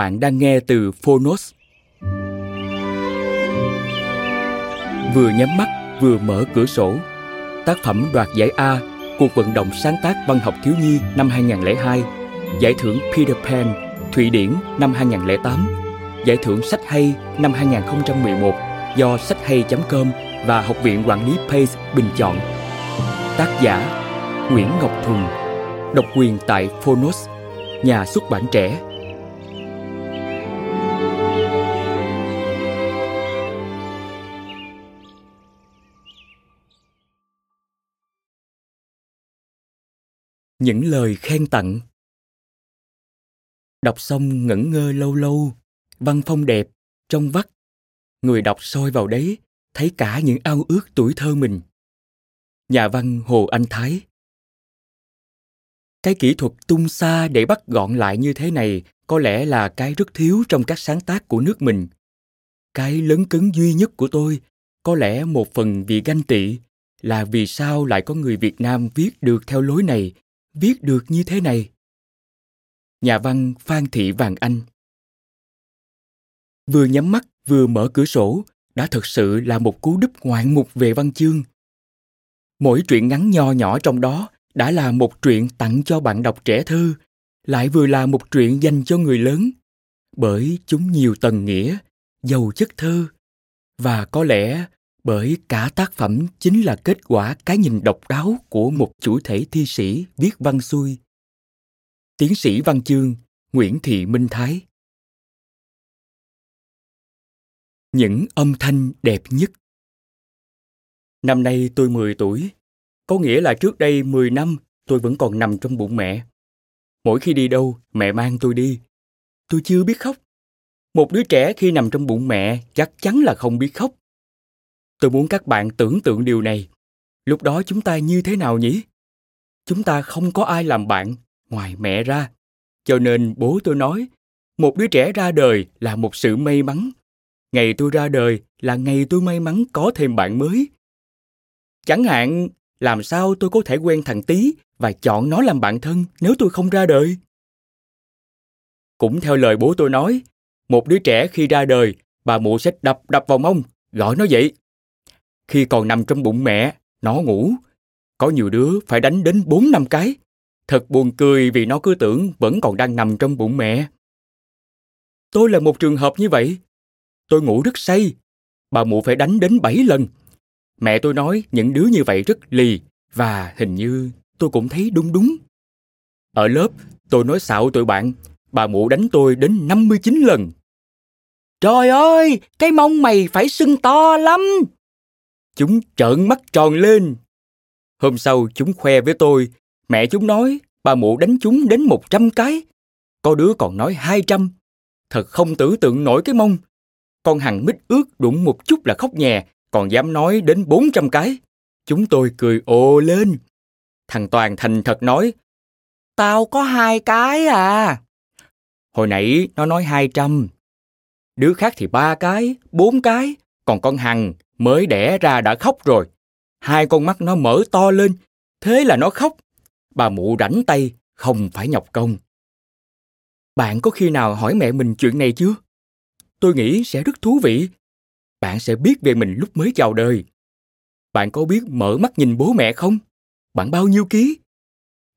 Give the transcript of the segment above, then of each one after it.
Bạn đang nghe từ Phonos. Vừa nhắm mắt vừa mở cửa sổ. Tác phẩm đoạt giải A cuộc vận động sáng tác văn học thiếu nhi năm 2002, giải thưởng Peter Pan Thụy Điển năm 2008, giải thưởng sách hay năm 2011 do sách hay.com và Học viện Quản lý Pace bình chọn. Tác giả Nguyễn Ngọc Thuần, độc quyền tại Phonos, nhà xuất bản trẻ những lời khen tặng. Đọc xong ngẩn ngơ lâu lâu, văn phong đẹp, trong vắt. Người đọc soi vào đấy, thấy cả những ao ước tuổi thơ mình. Nhà văn hồ anh thái. Cái kỹ thuật tung xa để bắt gọn lại như thế này có lẽ là cái rất thiếu trong các sáng tác của nước mình. Cái lớn cứng duy nhất của tôi, có lẽ một phần vì ganh tị, là vì sao lại có người việt nam viết được theo lối này viết được như thế này. Nhà văn phan thị vàng anh. Vừa nhắm mắt, vừa mở cửa sổ, đã thực sự là một cú đúp ngoạn mục về văn chương. Mỗi truyện ngắn nho nhỏ trong đó đã là một truyện tặng cho bạn đọc trẻ thơ, lại vừa là một truyện dành cho người lớn, bởi chúng nhiều tầng nghĩa, giàu chất thơ, và có lẽ bởi cả tác phẩm chính là kết quả cái nhìn độc đáo của một chủ thể thi sĩ viết văn xuôi. Tiến sĩ văn chương Nguyễn Thị Minh Thái Những âm thanh đẹp nhất Năm nay tôi 10 tuổi, có nghĩa là trước đây 10 năm tôi vẫn còn nằm trong bụng mẹ. Mỗi khi đi đâu, mẹ mang tôi đi. Tôi chưa biết khóc. Một đứa trẻ khi nằm trong bụng mẹ chắc chắn là không biết khóc tôi muốn các bạn tưởng tượng điều này. Lúc đó chúng ta như thế nào nhỉ? Chúng ta không có ai làm bạn ngoài mẹ ra. Cho nên bố tôi nói, một đứa trẻ ra đời là một sự may mắn. Ngày tôi ra đời là ngày tôi may mắn có thêm bạn mới. Chẳng hạn, làm sao tôi có thể quen thằng tí và chọn nó làm bạn thân nếu tôi không ra đời? Cũng theo lời bố tôi nói, một đứa trẻ khi ra đời, bà mụ sẽ đập đập vào mông, gọi nó dậy khi còn nằm trong bụng mẹ, nó ngủ. Có nhiều đứa phải đánh đến 4 năm cái. Thật buồn cười vì nó cứ tưởng vẫn còn đang nằm trong bụng mẹ. Tôi là một trường hợp như vậy. Tôi ngủ rất say. Bà mụ phải đánh đến 7 lần. Mẹ tôi nói những đứa như vậy rất lì và hình như tôi cũng thấy đúng đúng. Ở lớp, tôi nói xạo tụi bạn, bà mụ đánh tôi đến 59 lần. Trời ơi, cái mông mày phải sưng to lắm. Chúng trợn mắt tròn lên. Hôm sau chúng khoe với tôi, mẹ chúng nói bà mụ đánh chúng đến một trăm cái. Có đứa còn nói hai trăm. Thật không tưởng tượng nổi cái mông. Con hằng mít ướt đụng một chút là khóc nhè, còn dám nói đến bốn trăm cái. Chúng tôi cười ồ lên. Thằng Toàn thành thật nói, Tao có hai cái à. Hồi nãy nó nói hai trăm. Đứa khác thì ba cái, bốn cái, còn con Hằng mới đẻ ra đã khóc rồi. Hai con mắt nó mở to lên, thế là nó khóc. Bà mụ rảnh tay, không phải nhọc công. Bạn có khi nào hỏi mẹ mình chuyện này chưa? Tôi nghĩ sẽ rất thú vị. Bạn sẽ biết về mình lúc mới chào đời. bạn có biết mở mắt nhìn bố mẹ không? Bạn bao nhiêu ký?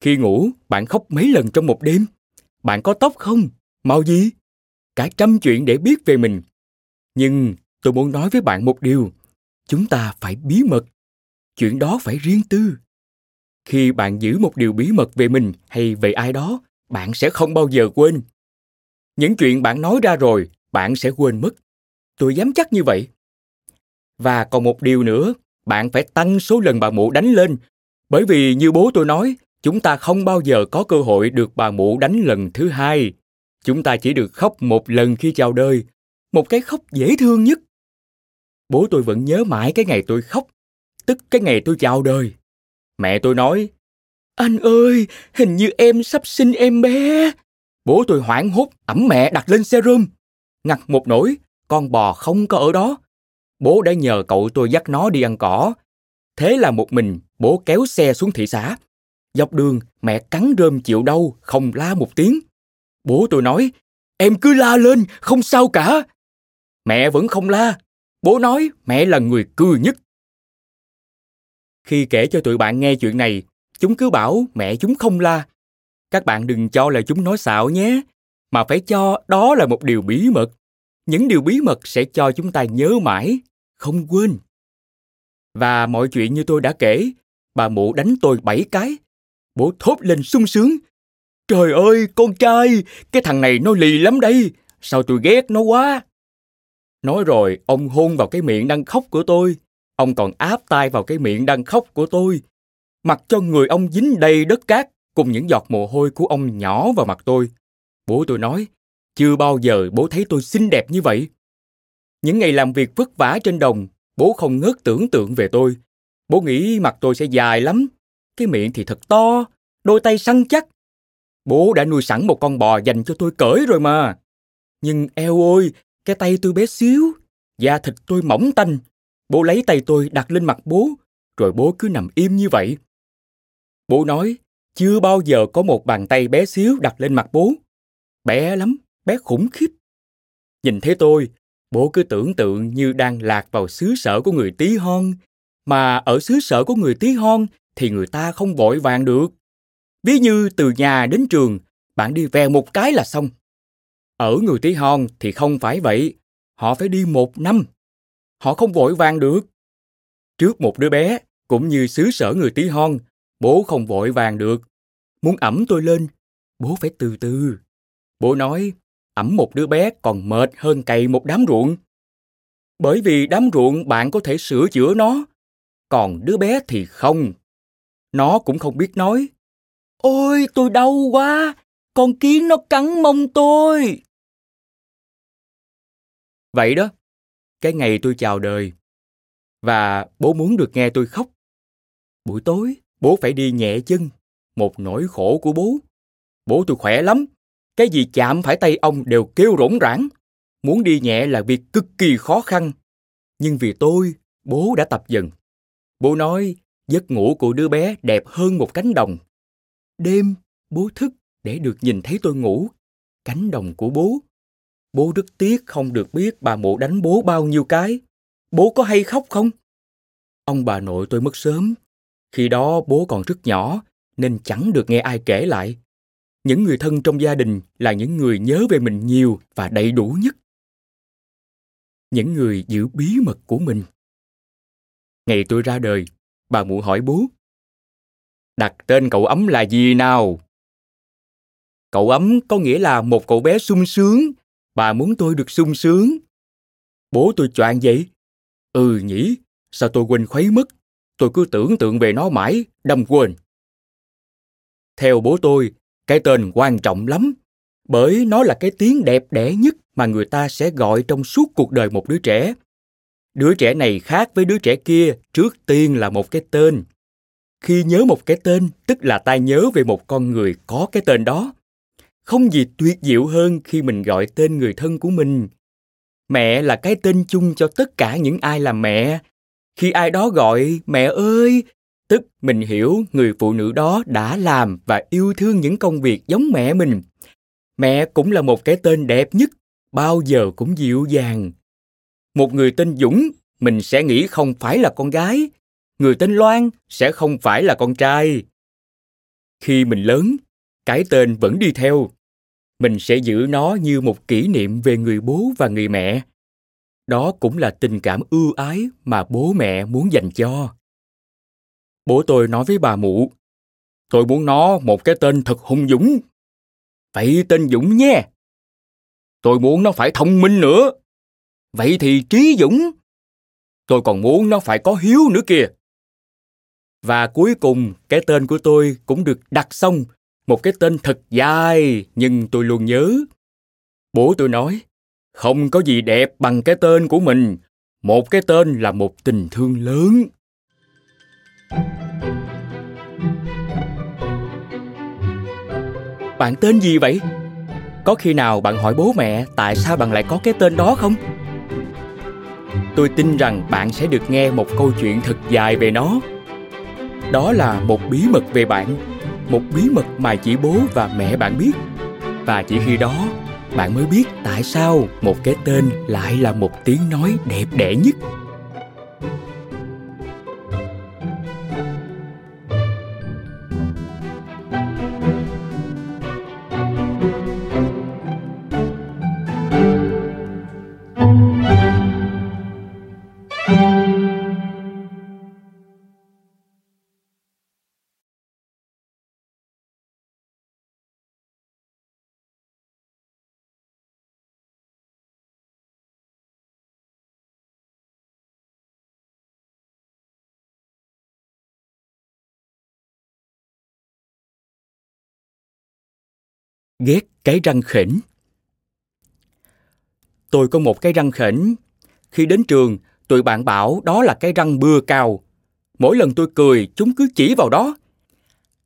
Khi ngủ, bạn khóc mấy lần trong một đêm? Bạn có tóc không? Màu gì? Cả trăm chuyện để biết về mình. Nhưng tôi muốn nói với bạn một điều. Chúng ta phải bí mật. Chuyện đó phải riêng tư. Khi bạn giữ một điều bí mật về mình hay về ai đó, bạn sẽ không bao giờ quên. Những chuyện bạn nói ra rồi, bạn sẽ quên mất. Tôi dám chắc như vậy. Và còn một điều nữa, bạn phải tăng số lần bà mụ đánh lên. Bởi vì như bố tôi nói, chúng ta không bao giờ có cơ hội được bà mụ đánh lần thứ hai. Chúng ta chỉ được khóc một lần khi chào đời, một cái khóc dễ thương nhất. Bố tôi vẫn nhớ mãi cái ngày tôi khóc, tức cái ngày tôi chào đời. Mẹ tôi nói, anh ơi, hình như em sắp sinh em bé. Bố tôi hoảng hốt ẩm mẹ đặt lên serum. Ngặt một nỗi, con bò không có ở đó. Bố đã nhờ cậu tôi dắt nó đi ăn cỏ. Thế là một mình, bố kéo xe xuống thị xã. Dọc đường, mẹ cắn rơm chịu đau, không la một tiếng. Bố tôi nói, em cứ la lên, không sao cả. Mẹ vẫn không la. Bố nói mẹ là người cười nhất. Khi kể cho tụi bạn nghe chuyện này, chúng cứ bảo mẹ chúng không la. Các bạn đừng cho là chúng nói xạo nhé, mà phải cho đó là một điều bí mật. Những điều bí mật sẽ cho chúng ta nhớ mãi, không quên. Và mọi chuyện như tôi đã kể, bà mụ đánh tôi bảy cái. Bố thốt lên sung sướng. Trời ơi, con trai, cái thằng này nó lì lắm đây, sao tôi ghét nó quá. Nói rồi, ông hôn vào cái miệng đang khóc của tôi. Ông còn áp tay vào cái miệng đang khóc của tôi. Mặc cho người ông dính đầy đất cát cùng những giọt mồ hôi của ông nhỏ vào mặt tôi. Bố tôi nói, chưa bao giờ bố thấy tôi xinh đẹp như vậy. Những ngày làm việc vất vả trên đồng, bố không ngớt tưởng tượng về tôi. Bố nghĩ mặt tôi sẽ dài lắm, cái miệng thì thật to, đôi tay săn chắc. Bố đã nuôi sẵn một con bò dành cho tôi cởi rồi mà. Nhưng eo ôi, cái tay tôi bé xíu, da thịt tôi mỏng tanh. Bố lấy tay tôi đặt lên mặt bố, rồi bố cứ nằm im như vậy. Bố nói, chưa bao giờ có một bàn tay bé xíu đặt lên mặt bố. Bé lắm, bé khủng khiếp. Nhìn thấy tôi, bố cứ tưởng tượng như đang lạc vào xứ sở của người tí hon, mà ở xứ sở của người tí hon thì người ta không vội vàng được. Ví như từ nhà đến trường, bạn đi về một cái là xong. Ở người tí hon thì không phải vậy, họ phải đi một năm. Họ không vội vàng được. Trước một đứa bé, cũng như xứ sở người tí hon, bố không vội vàng được. Muốn ẩm tôi lên, bố phải từ từ. Bố nói, ẩm một đứa bé còn mệt hơn cày một đám ruộng. Bởi vì đám ruộng bạn có thể sửa chữa nó, còn đứa bé thì không. Nó cũng không biết nói. Ôi, tôi đau quá, con kiến nó cắn mông tôi. Vậy đó, cái ngày tôi chào đời. Và bố muốn được nghe tôi khóc. Buổi tối, bố phải đi nhẹ chân, một nỗi khổ của bố. Bố tôi khỏe lắm, cái gì chạm phải tay ông đều kêu rỗng rãng. Muốn đi nhẹ là việc cực kỳ khó khăn. Nhưng vì tôi, bố đã tập dần. Bố nói, giấc ngủ của đứa bé đẹp hơn một cánh đồng. Đêm, bố thức để được nhìn thấy tôi ngủ. Cánh đồng của bố. Bố rất tiếc không được biết bà mụ đánh bố bao nhiêu cái. Bố có hay khóc không? Ông bà nội tôi mất sớm. Khi đó bố còn rất nhỏ, nên chẳng được nghe ai kể lại những người thân trong gia đình là những người nhớ về mình nhiều và đầy đủ nhất những người giữ bí mật của mình ngày tôi ra đời bà mụ hỏi bố đặt tên cậu ấm là gì nào cậu ấm có nghĩa là một cậu bé sung sướng bà muốn tôi được sung sướng bố tôi choạng vậy ừ nhỉ sao tôi quên khuấy mất tôi cứ tưởng tượng về nó mãi đâm quên theo bố tôi cái tên quan trọng lắm, bởi nó là cái tiếng đẹp đẽ nhất mà người ta sẽ gọi trong suốt cuộc đời một đứa trẻ. Đứa trẻ này khác với đứa trẻ kia, trước tiên là một cái tên. Khi nhớ một cái tên, tức là ta nhớ về một con người có cái tên đó. Không gì tuyệt diệu hơn khi mình gọi tên người thân của mình. Mẹ là cái tên chung cho tất cả những ai là mẹ. Khi ai đó gọi mẹ ơi tức mình hiểu người phụ nữ đó đã làm và yêu thương những công việc giống mẹ mình mẹ cũng là một cái tên đẹp nhất bao giờ cũng dịu dàng một người tên dũng mình sẽ nghĩ không phải là con gái người tên Loan sẽ không phải là con trai. Khi mình lớn, cái tên vẫn đi theo. Mình sẽ giữ nó như một kỷ niệm về người bố và người mẹ. Đó cũng là tình cảm ưu ái mà bố mẹ muốn dành cho. Bố tôi nói với bà mụ, tôi muốn nó một cái tên thật hung dũng. Vậy tên Dũng nhé. Tôi muốn nó phải thông minh nữa. Vậy thì Trí Dũng. Tôi còn muốn nó phải có hiếu nữa kìa. Và cuối cùng, cái tên của tôi cũng được đặt xong, một cái tên thật dài, nhưng tôi luôn nhớ. Bố tôi nói, không có gì đẹp bằng cái tên của mình. Một cái tên là một tình thương lớn. Bạn tên gì vậy? Có khi nào bạn hỏi bố mẹ tại sao bạn lại có cái tên đó không? Tôi tin rằng bạn sẽ được nghe một câu chuyện thật dài về nó. Đó là một bí mật về bạn, một bí mật mà chỉ bố và mẹ bạn biết. Và chỉ khi đó, bạn mới biết tại sao một cái tên lại là một tiếng nói đẹp đẽ nhất ghét cái răng khểnh. Tôi có một cái răng khểnh. Khi đến trường, tụi bạn bảo đó là cái răng bưa cao. Mỗi lần tôi cười, chúng cứ chỉ vào đó.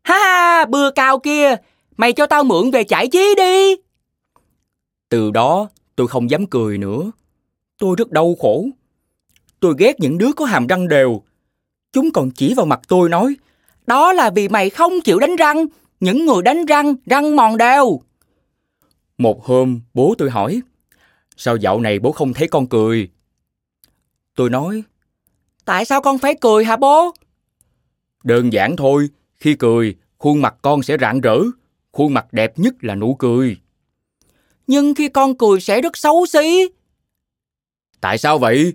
Ha ha, bưa cao kia, mày cho tao mượn về chải chí đi. Từ đó, tôi không dám cười nữa. Tôi rất đau khổ. Tôi ghét những đứa có hàm răng đều. Chúng còn chỉ vào mặt tôi nói, đó là vì mày không chịu đánh răng, những người đánh răng, răng mòn đều. Một hôm, bố tôi hỏi, sao dạo này bố không thấy con cười? Tôi nói, tại sao con phải cười hả bố? Đơn giản thôi, khi cười, khuôn mặt con sẽ rạng rỡ, khuôn mặt đẹp nhất là nụ cười. Nhưng khi con cười sẽ rất xấu xí. Tại sao vậy?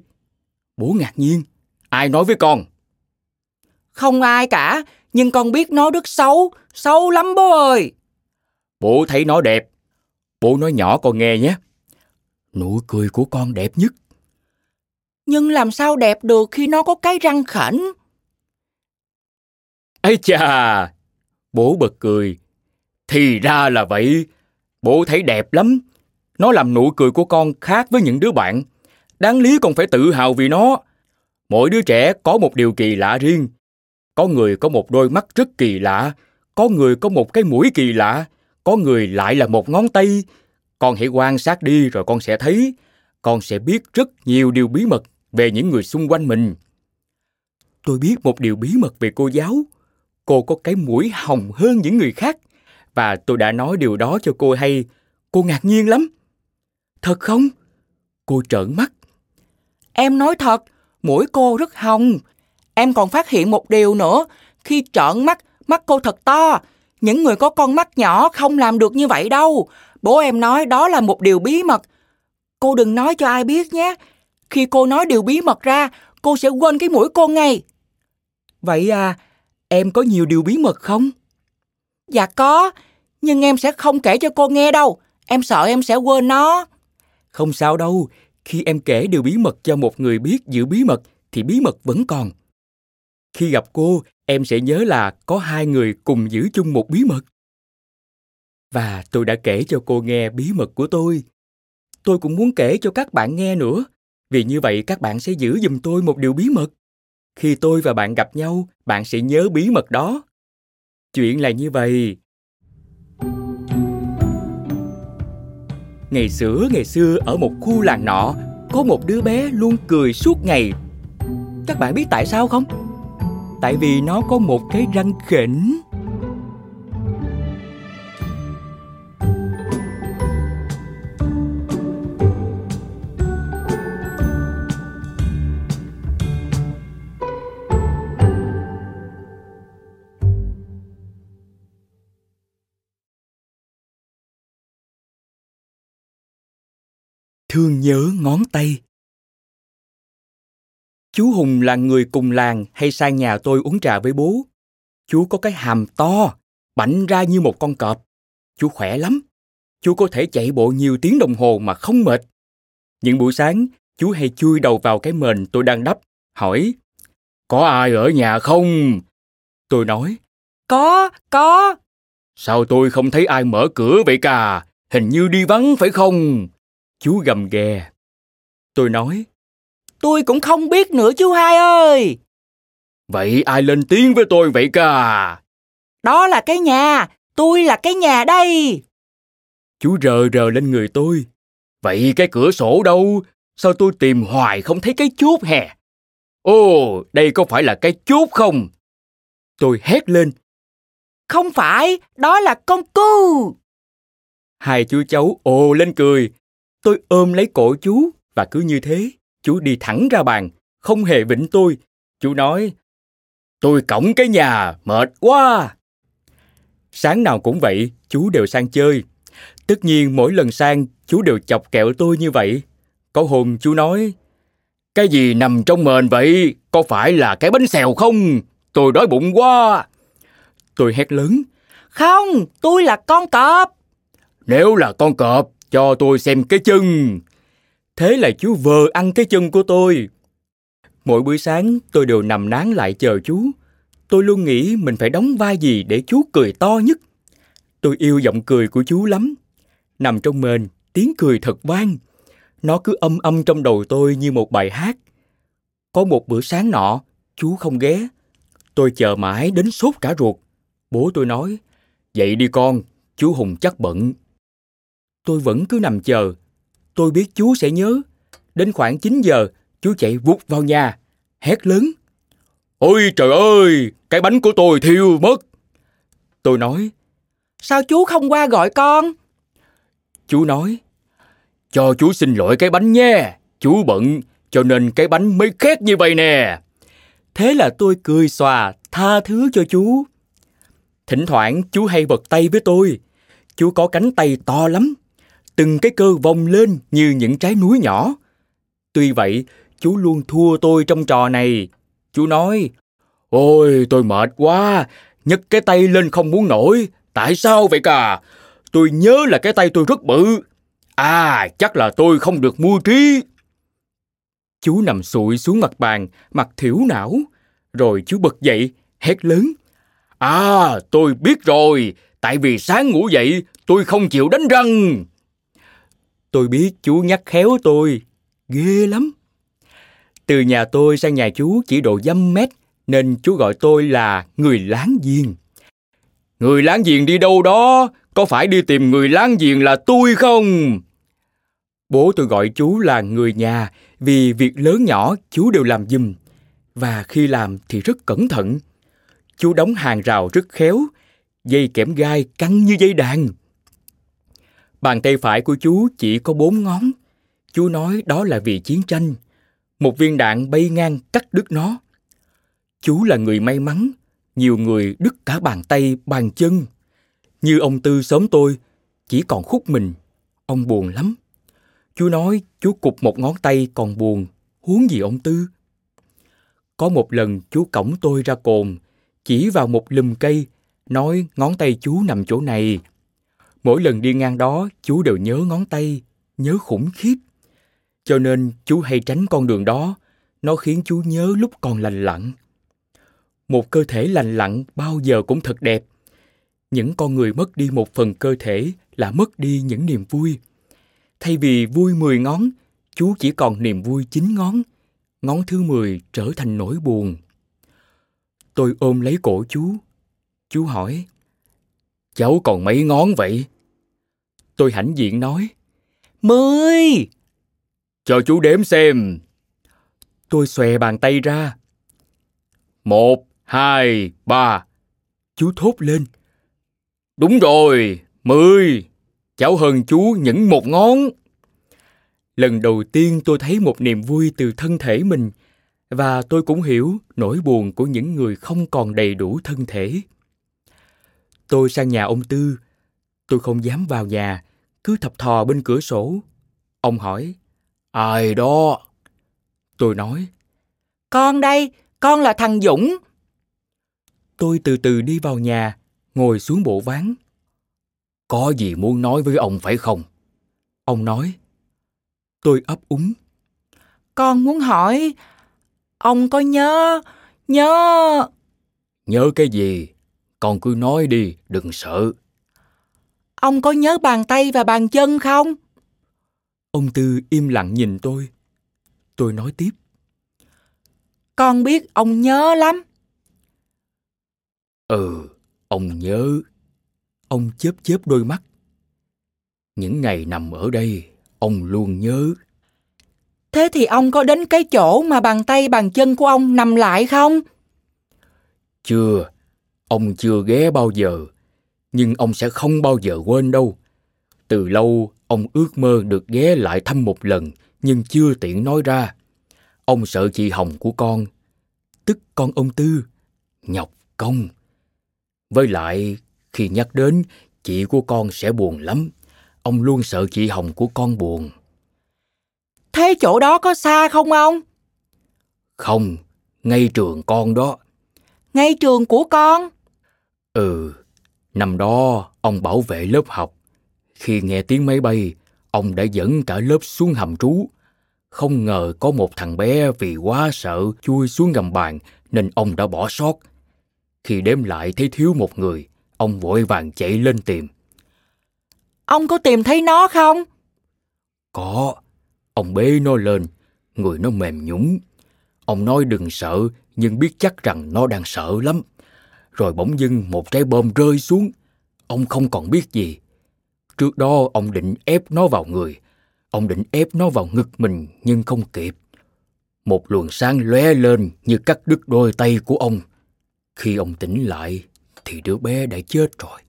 Bố ngạc nhiên, ai nói với con? Không ai cả, nhưng con biết nó rất xấu, xấu lắm bố ơi. Bố thấy nó đẹp, Bố nói nhỏ con nghe nhé. Nụ cười của con đẹp nhất. Nhưng làm sao đẹp được khi nó có cái răng khảnh? Ây chà! Bố bật cười. Thì ra là vậy. Bố thấy đẹp lắm. Nó làm nụ cười của con khác với những đứa bạn. Đáng lý con phải tự hào vì nó. Mỗi đứa trẻ có một điều kỳ lạ riêng. Có người có một đôi mắt rất kỳ lạ. Có người có một cái mũi kỳ lạ có người lại là một ngón tay. Con hãy quan sát đi rồi con sẽ thấy, con sẽ biết rất nhiều điều bí mật về những người xung quanh mình. Tôi biết một điều bí mật về cô giáo. Cô có cái mũi hồng hơn những người khác. Và tôi đã nói điều đó cho cô hay. Cô ngạc nhiên lắm. Thật không? Cô trợn mắt. Em nói thật, mũi cô rất hồng. Em còn phát hiện một điều nữa. Khi trợn mắt, mắt cô thật to, những người có con mắt nhỏ không làm được như vậy đâu. Bố em nói đó là một điều bí mật. Cô đừng nói cho ai biết nhé. Khi cô nói điều bí mật ra, cô sẽ quên cái mũi cô ngay. Vậy à, em có nhiều điều bí mật không? Dạ có, nhưng em sẽ không kể cho cô nghe đâu. Em sợ em sẽ quên nó. Không sao đâu, khi em kể điều bí mật cho một người biết giữ bí mật thì bí mật vẫn còn. Khi gặp cô, em sẽ nhớ là có hai người cùng giữ chung một bí mật. Và tôi đã kể cho cô nghe bí mật của tôi. Tôi cũng muốn kể cho các bạn nghe nữa, vì như vậy các bạn sẽ giữ giùm tôi một điều bí mật. Khi tôi và bạn gặp nhau, bạn sẽ nhớ bí mật đó. Chuyện là như vậy. Ngày xưa ngày xưa ở một khu làng nọ, có một đứa bé luôn cười suốt ngày. Các bạn biết tại sao không? tại vì nó có một cái răng khỉnh. Thương nhớ ngón tay Chú Hùng là người cùng làng hay sang nhà tôi uống trà với bố. Chú có cái hàm to, bảnh ra như một con cọp. Chú khỏe lắm. Chú có thể chạy bộ nhiều tiếng đồng hồ mà không mệt. Những buổi sáng, chú hay chui đầu vào cái mền tôi đang đắp, hỏi Có ai ở nhà không? Tôi nói Có, có. Sao tôi không thấy ai mở cửa vậy cả? Hình như đi vắng phải không? Chú gầm ghè. Tôi nói Tôi cũng không biết nữa chú hai ơi. Vậy ai lên tiếng với tôi vậy cả? Đó là cái nhà, tôi là cái nhà đây. Chú rờ rờ lên người tôi. Vậy cái cửa sổ đâu? Sao tôi tìm hoài không thấy cái chốt hè? Ồ, đây có phải là cái chốt không? Tôi hét lên. Không phải, đó là con cu. Hai chú cháu ồ lên cười. Tôi ôm lấy cổ chú và cứ như thế, chú đi thẳng ra bàn, không hề vĩnh tôi. Chú nói, tôi cổng cái nhà, mệt quá. Sáng nào cũng vậy, chú đều sang chơi. Tất nhiên mỗi lần sang, chú đều chọc kẹo tôi như vậy. Có hôm chú nói, cái gì nằm trong mền vậy? Có phải là cái bánh xèo không? Tôi đói bụng quá. Tôi hét lớn, Không, tôi là con cọp. nếu là con cọp, cho tôi xem cái chân. Thế là chú vờ ăn cái chân của tôi. Mỗi buổi sáng tôi đều nằm nán lại chờ chú. Tôi luôn nghĩ mình phải đóng vai gì để chú cười to nhất. Tôi yêu giọng cười của chú lắm. Nằm trong mền, tiếng cười thật vang. Nó cứ âm âm trong đầu tôi như một bài hát. Có một bữa sáng nọ, chú không ghé. Tôi chờ mãi đến sốt cả ruột. Bố tôi nói, dậy đi con, chú Hùng chắc bận. Tôi vẫn cứ nằm chờ. Tôi biết chú sẽ nhớ. Đến khoảng 9 giờ, chú chạy vụt vào nhà, hét lớn. Ôi trời ơi, cái bánh của tôi thiêu mất. Tôi nói, Sao chú không qua gọi con? chú nói, cho chú xin lỗi cái bánh nha, chú bận, cho nên cái bánh mới khét như vậy nè. Thế là tôi cười xòa, tha thứ cho chú. Thỉnh thoảng chú hay vật tay với tôi. Chú có cánh tay to lắm, từng cái cơ vòng lên như những trái núi nhỏ. Tuy vậy, chú luôn thua tôi trong trò này. Chú nói, Ôi, tôi mệt quá, nhấc cái tay lên không muốn nổi. Tại sao vậy cả? Tôi nhớ là cái tay tôi rất bự. À, chắc là tôi không được mua trí. Chú nằm sụi xuống mặt bàn, mặt thiểu não. Rồi chú bật dậy, hét lớn. À, tôi biết rồi, tại vì sáng ngủ dậy, tôi không chịu đánh răng. Tôi biết chú nhắc khéo tôi, ghê lắm. Từ nhà tôi sang nhà chú chỉ độ dăm mét, nên chú gọi tôi là người láng giềng. Người láng giềng đi đâu đó? Có phải đi tìm người láng giềng là tôi không? Bố tôi gọi chú là người nhà vì việc lớn nhỏ chú đều làm giùm. Và khi làm thì rất cẩn thận. Chú đóng hàng rào rất khéo, dây kẽm gai căng như dây đàn. Bàn tay phải của chú chỉ có bốn ngón. Chú nói đó là vì chiến tranh. Một viên đạn bay ngang cắt đứt nó. Chú là người may mắn, nhiều người đứt cả bàn tay, bàn chân. Như ông Tư sớm tôi, chỉ còn khúc mình. Ông buồn lắm. Chú nói chú cụp một ngón tay còn buồn, huống gì ông Tư. Có một lần chú cổng tôi ra cồn, chỉ vào một lùm cây, nói ngón tay chú nằm chỗ này. Mỗi lần đi ngang đó, chú đều nhớ ngón tay, nhớ khủng khiếp. Cho nên chú hay tránh con đường đó, nó khiến chú nhớ lúc còn lành lặn. Một cơ thể lành lặn bao giờ cũng thật đẹp. Những con người mất đi một phần cơ thể là mất đi những niềm vui. Thay vì vui 10 ngón, chú chỉ còn niềm vui 9 ngón. Ngón thứ 10 trở thành nỗi buồn. Tôi ôm lấy cổ chú. Chú hỏi, cháu còn mấy ngón vậy? Tôi hãnh diện nói, Mười. cho chú đếm xem. Tôi xòe bàn tay ra. Một, hai, ba. Chú thốt lên. Đúng rồi, mười. Cháu hơn chú những một ngón. Lần đầu tiên tôi thấy một niềm vui từ thân thể mình và tôi cũng hiểu nỗi buồn của những người không còn đầy đủ thân thể. Tôi sang nhà ông Tư. Tôi không dám vào nhà, cứ thập thò bên cửa sổ. Ông hỏi, Ai đó? Tôi nói. Con đây, con là thằng Dũng. Tôi từ từ đi vào nhà, ngồi xuống bộ ván. Có gì muốn nói với ông phải không? Ông nói. Tôi ấp úng. Con muốn hỏi, ông có nhớ, nhớ... Nhớ cái gì? Con cứ nói đi, đừng sợ. Ông có nhớ bàn tay và bàn chân không? Ông Tư im lặng nhìn tôi. Tôi nói tiếp. Con biết ông nhớ lắm. Ừ, ông nhớ. Ông chớp chớp đôi mắt. Những ngày nằm ở đây, ông luôn nhớ. Thế thì ông có đến cái chỗ mà bàn tay bàn chân của ông nằm lại không? Chưa, ông chưa ghé bao giờ, nhưng ông sẽ không bao giờ quên đâu. Từ lâu, ông ước mơ được ghé lại thăm một lần, nhưng chưa tiện nói ra. Ông sợ chị Hồng của con, tức con ông Tư, nhọc công. Với lại, khi nhắc đến, chị của con sẽ buồn lắm. Ông luôn sợ chị Hồng của con buồn. Thế chỗ đó có xa không ông? Không, ngay trường con đó. Ngay trường của con? Ừ, năm đó ông bảo vệ lớp học. Khi nghe tiếng máy bay, ông đã dẫn cả lớp xuống hầm trú. Không ngờ có một thằng bé vì quá sợ chui xuống gầm bàn nên ông đã bỏ sót. Khi đếm lại thấy thiếu một người, ông vội vàng chạy lên tìm. Ông có tìm thấy nó không? Có, ông bế nó lên, người nó mềm nhũng. Ông nói đừng sợ, nhưng biết chắc rằng nó đang sợ lắm. Rồi bỗng dưng một trái bom rơi xuống. Ông không còn biết gì. Trước đó ông định ép nó vào người. Ông định ép nó vào ngực mình nhưng không kịp. Một luồng sáng lóe lên như cắt đứt đôi tay của ông. Khi ông tỉnh lại thì đứa bé đã chết rồi.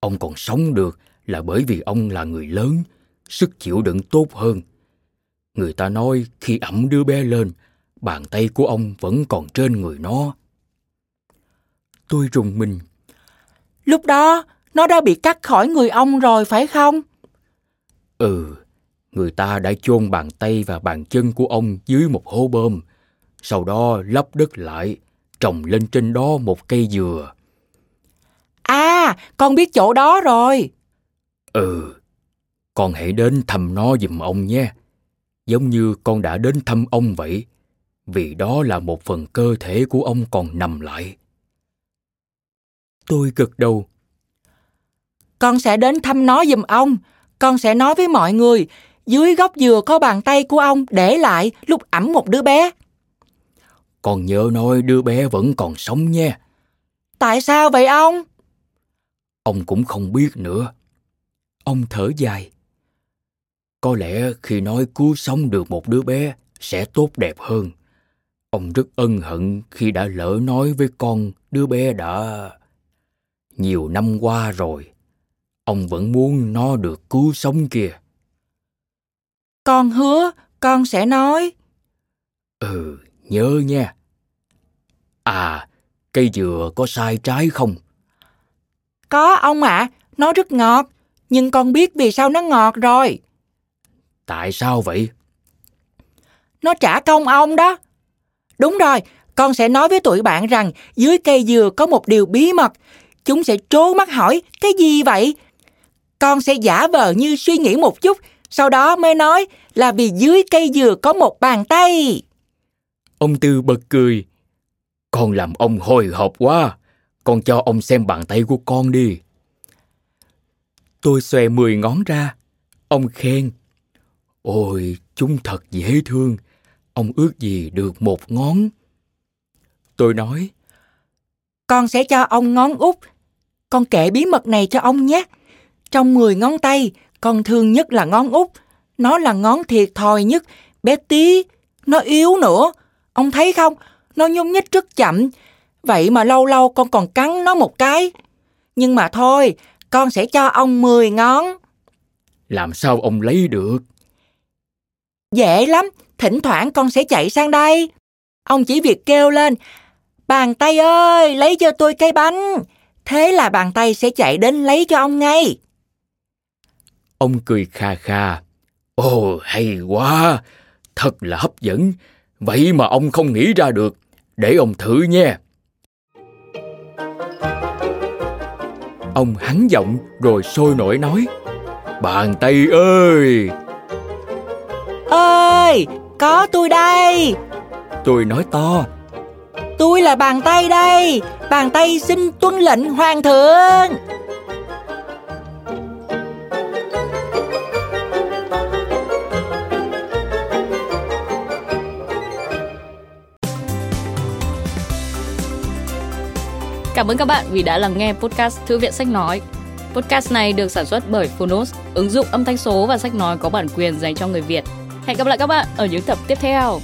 Ông còn sống được là bởi vì ông là người lớn, sức chịu đựng tốt hơn. Người ta nói khi ẩm đứa bé lên, bàn tay của ông vẫn còn trên người nó. Tôi rùng mình. Lúc đó, nó đã bị cắt khỏi người ông rồi phải không? Ừ, người ta đã chôn bàn tay và bàn chân của ông dưới một hố bơm. Sau đó lấp đất lại, trồng lên trên đó một cây dừa. À, con biết chỗ đó rồi. Ừ, con hãy đến thăm nó giùm ông nhé. Giống như con đã đến thăm ông vậy. Vì đó là một phần cơ thể của ông còn nằm lại. Tôi gật đầu. Con sẽ đến thăm nó giùm ông. Con sẽ nói với mọi người, dưới gốc dừa có bàn tay của ông để lại lúc ẩm một đứa bé. Con nhớ nói đứa bé vẫn còn sống nha. Tại sao vậy ông? Ông cũng không biết nữa. Ông thở dài. Có lẽ khi nói cứu sống được một đứa bé sẽ tốt đẹp hơn. Ông rất ân hận khi đã lỡ nói với con đứa bé đã... Nhiều năm qua rồi, ông vẫn muốn nó được cứu sống kìa. Con hứa, con sẽ nói. Ừ, nhớ nha. À, cây dừa có sai trái không? Có ông ạ, à, nó rất ngọt, nhưng con biết vì sao nó ngọt rồi. Tại sao vậy? Nó trả công ông đó. Đúng rồi, con sẽ nói với tụi bạn rằng dưới cây dừa có một điều bí mật. Chúng sẽ trố mắt hỏi, cái gì vậy? Con sẽ giả vờ như suy nghĩ một chút, sau đó mới nói là vì dưới cây dừa có một bàn tay. Ông Tư bật cười. Con làm ông hồi hộp quá. Con cho ông xem bàn tay của con đi. Tôi xòe mười ngón ra. Ông khen. Ôi, chúng thật dễ thương. Ông ước gì được một ngón. Tôi nói. Con sẽ cho ông ngón út. Con kể bí mật này cho ông nhé. Trong 10 ngón tay, con thương nhất là ngón út. Nó là ngón thiệt thòi nhất, bé tí. Nó yếu nữa. Ông thấy không? Nó nhúc nhích rất chậm. Vậy mà lâu lâu con còn cắn nó một cái. Nhưng mà thôi, con sẽ cho ông 10 ngón. Làm sao ông lấy được? Dễ lắm, thỉnh thoảng con sẽ chạy sang đây. Ông chỉ việc kêu lên, bàn tay ơi, lấy cho tôi cây bánh. Thế là bàn tay sẽ chạy đến lấy cho ông ngay. Ông cười kha kha. Ồ, hay quá, thật là hấp dẫn. Vậy mà ông không nghĩ ra được, để ông thử nha. Ông hắn giọng rồi sôi nổi nói, Bàn tay ơi! Ơi, có tôi đây. Tôi nói to, Tôi là bàn tay đây. Bàn tay xin tuân lệnh hoàng thượng. Cảm ơn các bạn vì đã lắng nghe podcast Thư viện Sách Nói. Podcast này được sản xuất bởi Phonos, ứng dụng âm thanh số và sách nói có bản quyền dành cho người Việt. Hẹn gặp lại các bạn ở những tập tiếp theo.